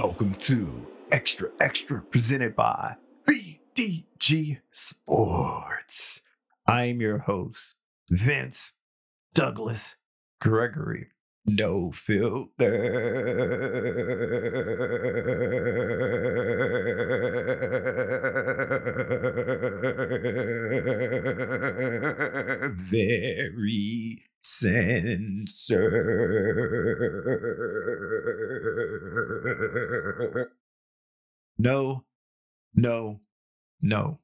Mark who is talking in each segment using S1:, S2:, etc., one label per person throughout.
S1: Welcome to Extra Extra presented by VDG Sports. I'm your host, Vince Douglas Gregory. No filter. Very censor. No, no, no.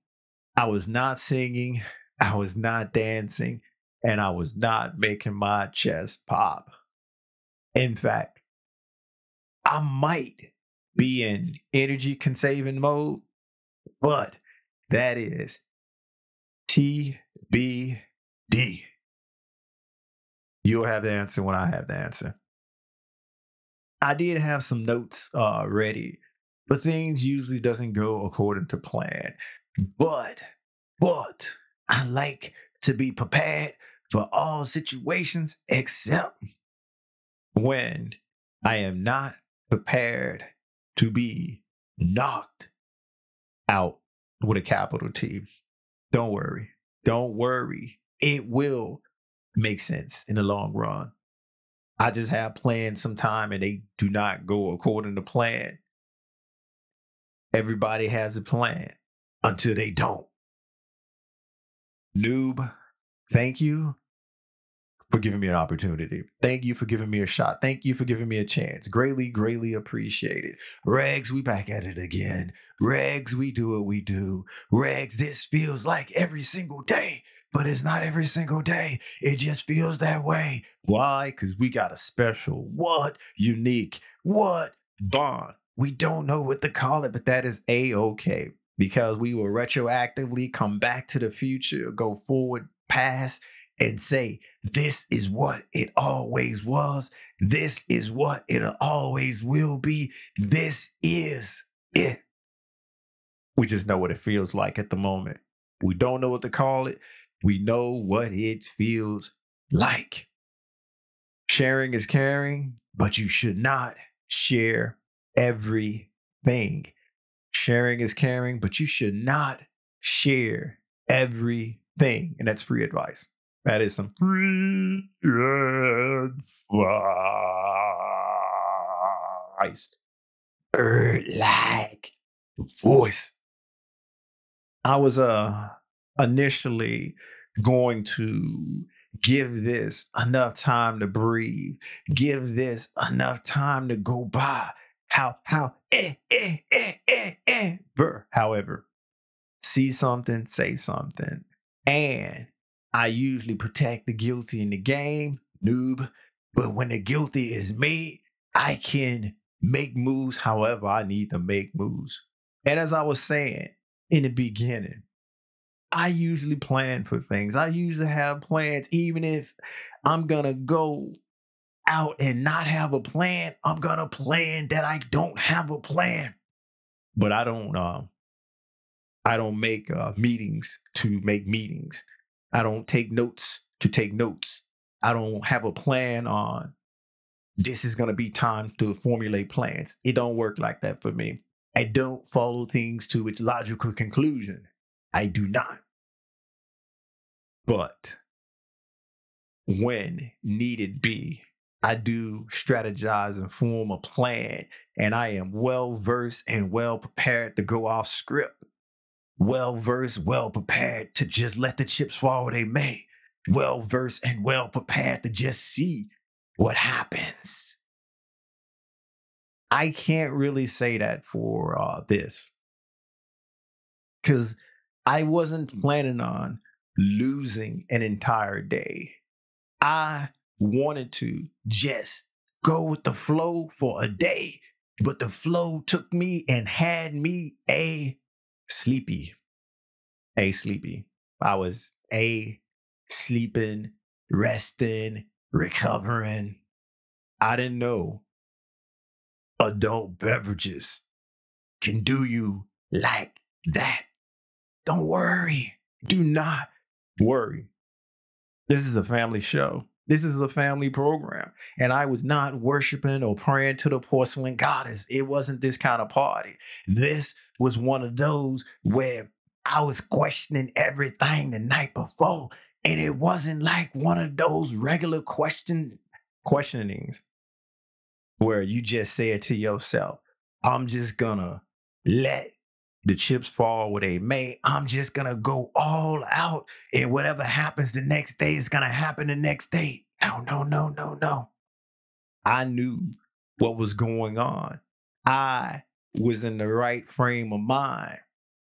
S1: I was not singing, I was not dancing, and I was not making my chest pop. In fact, I might be in energy conserving mode, but that is TBD. You'll have the answer when I have the answer. I did have some notes uh, ready, but things usually doesn't go according to plan. But, but I like to be prepared for all situations except when I am not prepared to be knocked out with a capital T. Don't worry. Don't worry. It will make sense in the long run. I just have plans sometime and they do not go according to plan. Everybody has a plan until they don't. Noob, thank you for giving me an opportunity. Thank you for giving me a shot. Thank you for giving me a chance. Greatly, greatly appreciated. Regs, we back at it again. Regs, we do what we do. Regs, this feels like every single day, but it's not every single day. It just feels that way. Why? Because we got a special, what, unique, what, bond. We don't know what to call it, but that is a okay because we will retroactively come back to the future, go forward, past, and say, This is what it always was. This is what it always will be. This is it. We just know what it feels like at the moment. We don't know what to call it. We know what it feels like. Sharing is caring, but you should not share everything. Sharing is caring, but you should not share everything. And that's free advice. That is some free advice. Bird like voice. I was uh initially going to give this enough time to breathe, give this enough time to go by. How, how, eh, eh, eh, eh, eh. Burr. However, see something, say something. And I usually protect the guilty in the game, noob. But when the guilty is me, I can make moves however I need to make moves. And as I was saying in the beginning, I usually plan for things. I usually have plans, even if I'm gonna go out and not have a plan. I'm gonna plan that I don't have a plan. But I don't. Um, I don't make uh, meetings to make meetings. I don't take notes to take notes. I don't have a plan on this is going to be time to formulate plans. It don't work like that for me. I don't follow things to its logical conclusion. I do not. But when needed be, I do strategize and form a plan, and I am well versed and well prepared to go off script. Well versed, well prepared to just let the chips fall where they may, well versed and well prepared to just see what happens. I can't really say that for uh, this. Because I wasn't planning on losing an entire day. I wanted to just go with the flow for a day, but the flow took me and had me a sleepy. A sleepy. I was A sleeping, resting, recovering. I didn't know adult beverages can do you like that. Don't worry. Do not worry. This is a family show. This is a family program. And I was not worshiping or praying to the porcelain goddess. It wasn't this kind of party. This was one of those where I was questioning everything the night before. And it wasn't like one of those regular question questionings where you just said to yourself, I'm just gonna let the chips fall where they may. I'm just gonna go all out, and whatever happens the next day is gonna happen the next day. No, no, no, no, no. I knew what was going on. I was in the right frame of mind.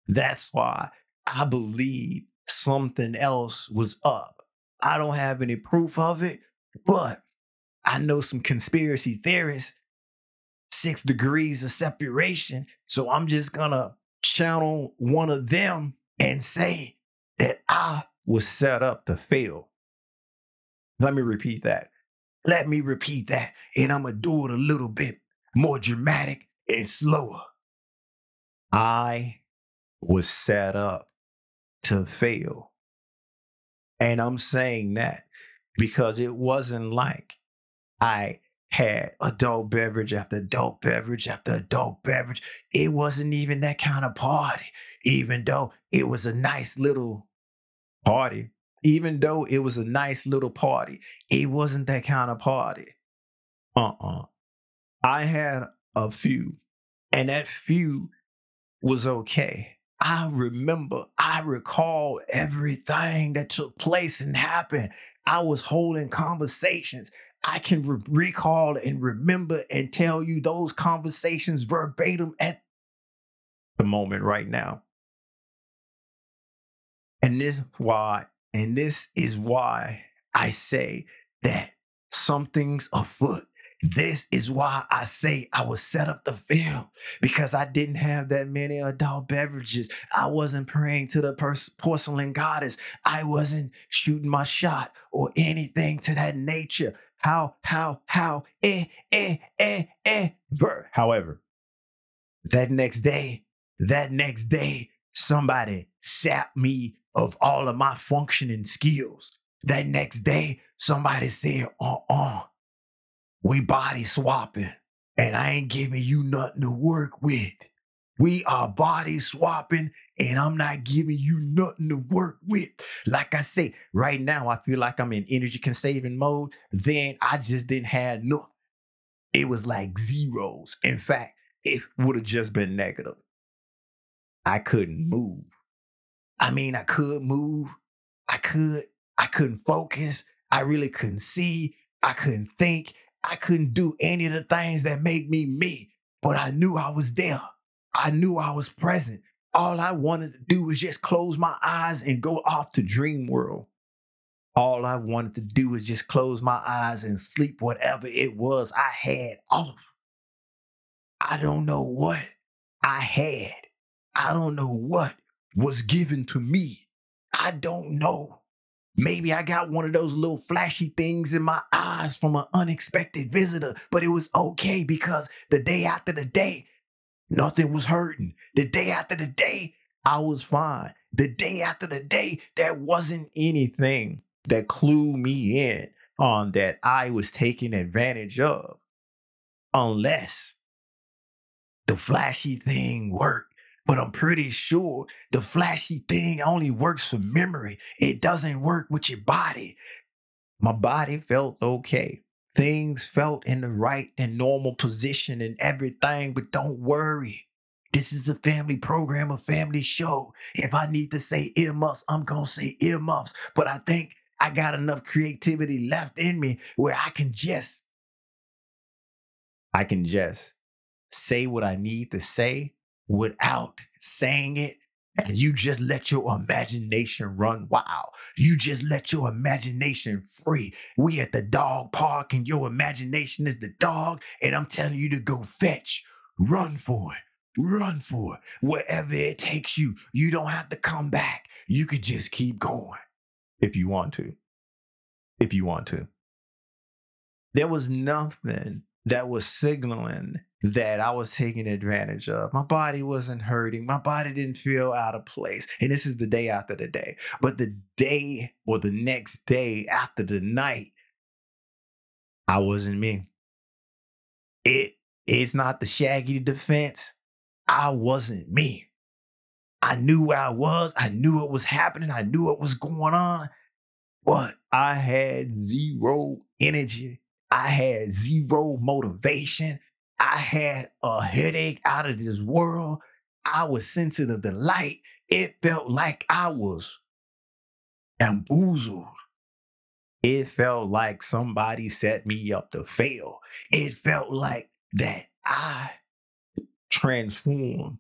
S1: That's why I believe something else was up. I don't have any proof of it, but I know some conspiracy theorists, six degrees of separation. So I'm just gonna channel one of them and say that I was set up to fail. Let me repeat that. Let me repeat that. And I'm gonna do it a little bit more dramatic and slower. I was set up to fail. And I'm saying that because it wasn't like I had adult beverage after adult beverage after adult beverage. It wasn't even that kind of party, even though it was a nice little party. Even though it was a nice little party, it wasn't that kind of party. Uh uh I had a few, and that few was okay. I remember, I recall everything that took place and happened. I was holding conversations. I can re- recall and remember and tell you those conversations verbatim at the moment right now. And this why, and this is why I say that something's afoot. This is why I say I was set up the film because I didn't have that many adult beverages. I wasn't praying to the porcelain goddess. I wasn't shooting my shot or anything to that nature how, how, how, eh, eh, eh, eh, ver. However, that next day, that next day, somebody sapped me of all of my functioning skills. That next day, somebody said, uh uh, we body swapping, and I ain't giving you nothing to work with. We are body swapping, and I'm not giving you nothing to work with. Like I say, right now, I feel like I'm in energy conserving mode. Then I just didn't have nothing. It was like zeros. In fact, it would have just been negative. I couldn't move. I mean, I could move. I could. I couldn't focus. I really couldn't see. I couldn't think. I couldn't do any of the things that make me me. But I knew I was there. I knew I was present. All I wanted to do was just close my eyes and go off to dream world. All I wanted to do was just close my eyes and sleep whatever it was I had off. I don't know what I had. I don't know what was given to me. I don't know. Maybe I got one of those little flashy things in my eyes from an unexpected visitor, but it was okay because the day after the day, Nothing was hurting. The day after the day, I was fine. The day after the day, there wasn't anything that clued me in on that I was taking advantage of. Unless the flashy thing worked. But I'm pretty sure the flashy thing only works for memory. It doesn't work with your body. My body felt okay things felt in the right and normal position and everything, but don't worry. This is a family program, a family show. If I need to say earmuffs, I'm going to say earmuffs. But I think I got enough creativity left in me where I can just, I can just say what I need to say without saying it and you just let your imagination run wild. You just let your imagination free. We at the dog park and your imagination is the dog, and I'm telling you to go fetch, run for it. Run for it. Wherever it takes you, you don't have to come back. You could just keep going if you want to. If you want to. There was nothing that was signaling that I was taking advantage of. My body wasn't hurting. My body didn't feel out of place. And this is the day after the day. But the day or the next day after the night, I wasn't me. It it's not the shaggy defense. I wasn't me. I knew where I was. I knew what was happening. I knew what was going on. But I had zero energy. I had zero motivation. I had a headache out of this world. I was sensitive to light. It felt like I was bamboozled. It felt like somebody set me up to fail. It felt like that I transformed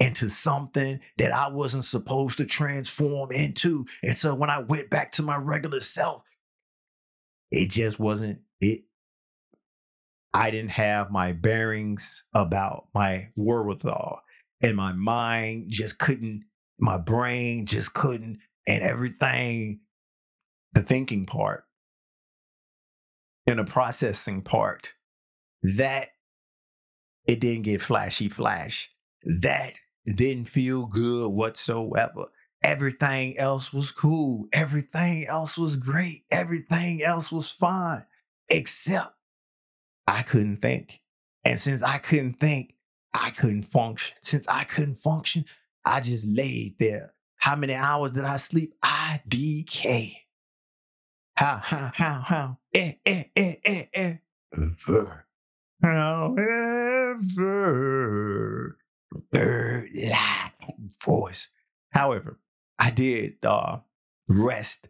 S1: into something that I wasn't supposed to transform into. And so when I went back to my regular self, it just wasn't it. I didn't have my bearings about my wherewithal, and my mind just couldn't, my brain just couldn't, and everything, the thinking part and the processing part, that it didn't get flashy flash. That didn't feel good whatsoever. Everything else was cool. Everything else was great. Everything else was fine, except I couldn't think. And since I couldn't think, I couldn't function. Since I couldn't function, I just laid there. How many hours did I sleep? I DK. How, how, how, how? Eh, eh, eh, eh, eh. Ver. However, bird like voice. However, I did uh, rest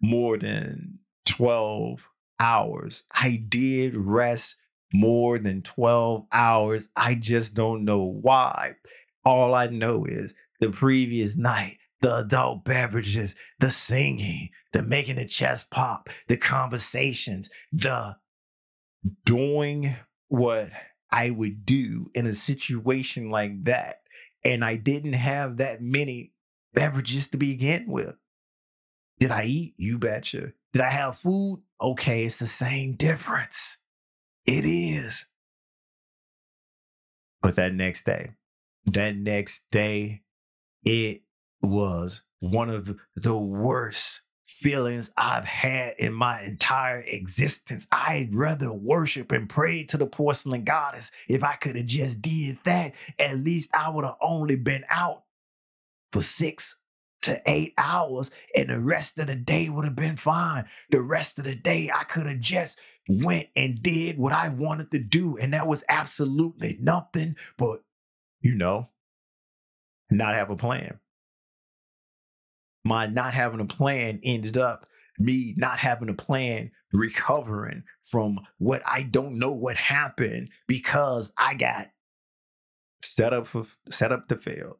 S1: more than 12 hours. I did rest more than 12 hours. I just don't know why. All I know is the previous night, the adult beverages, the singing, the making the chest pop, the conversations, the doing what I would do in a situation like that. And I didn't have that many beverages to begin with. Did I eat? You betcha. Did I have food? Okay, it's the same difference. It is. But that next day, that next day, it was one of the worst feelings I've had in my entire existence. I'd rather worship and pray to the porcelain goddess. If I could have just did that, at least I would have only been out for six to eight hours, and the rest of the day would have been fine. The rest of the day, I could have just went and did what I wanted to do, and that was absolutely nothing but, you know, not have a plan my not having a plan ended up me not having a plan recovering from what I don't know what happened because I got set up for set up to fail.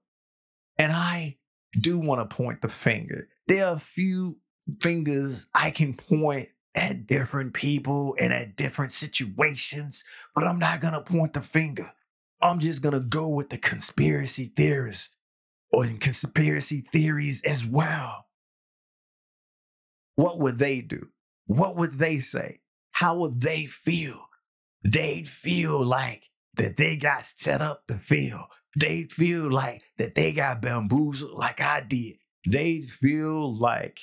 S1: And I do want to point the finger. There are a few fingers I can point at different people and at different situations, but I'm not going to point the finger. I'm just going to go with the conspiracy theorists or conspiracy theories as well. What would they do? What would they say? How would they feel? They'd feel like that they got set up to fail. They'd feel like that they got bamboozled like I did. They'd feel like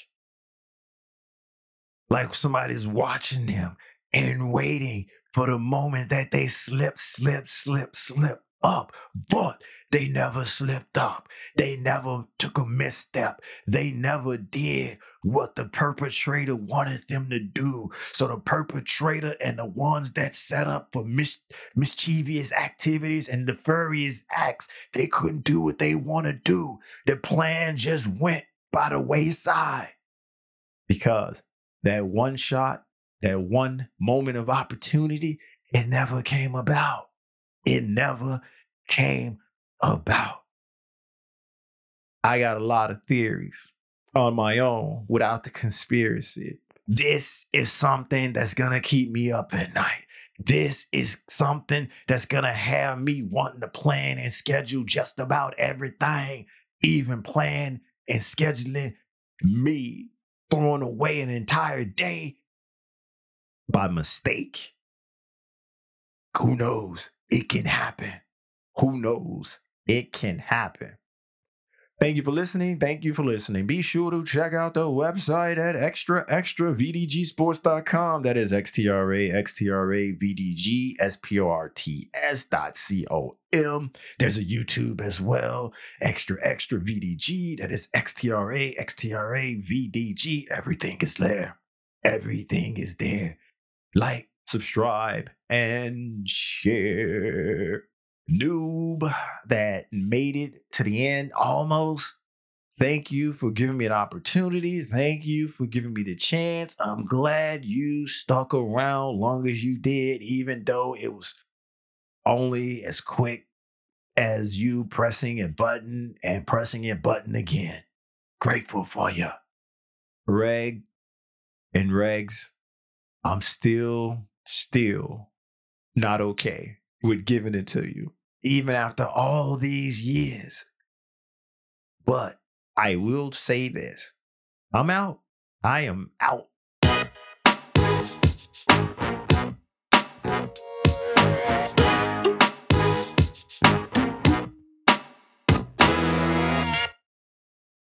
S1: like somebody's watching them and waiting for the moment that they slip, slip, slip, slip up. But they never slipped up. They never took a misstep. They never did what the perpetrator wanted them to do. So the perpetrator and the ones that set up for mis- mischievous activities and nefarious acts, they couldn't do what they want to do. The plan just went by the wayside because that one shot, that one moment of opportunity, it never came about. It never came about. I got a lot of theories on my own without the conspiracy. This is something that's going to keep me up at night. This is something that's going to have me wanting to plan and schedule just about everything, even plan and scheduling me throwing away an entire day by mistake. Who knows? It can happen. Who knows? It can happen. Thank you for listening. Thank you for listening. Be sure to check out the website at extra extra. That is XTRA, XTRA, VDG, SPORTS dot C-O-M. There's a YouTube as well. Extra extra VDG. That is XTRA, XTRA, VDG. Everything is there. Everything is there. Like, subscribe, and share noob that made it to the end almost. Thank you for giving me an opportunity. Thank you for giving me the chance. I'm glad you stuck around long as you did, even though it was only as quick as you pressing a button and pressing a button again. Grateful for you. Reg and Regs, I'm still, still not okay with giving it to you even after all these years. But I will say this I'm out. I am out.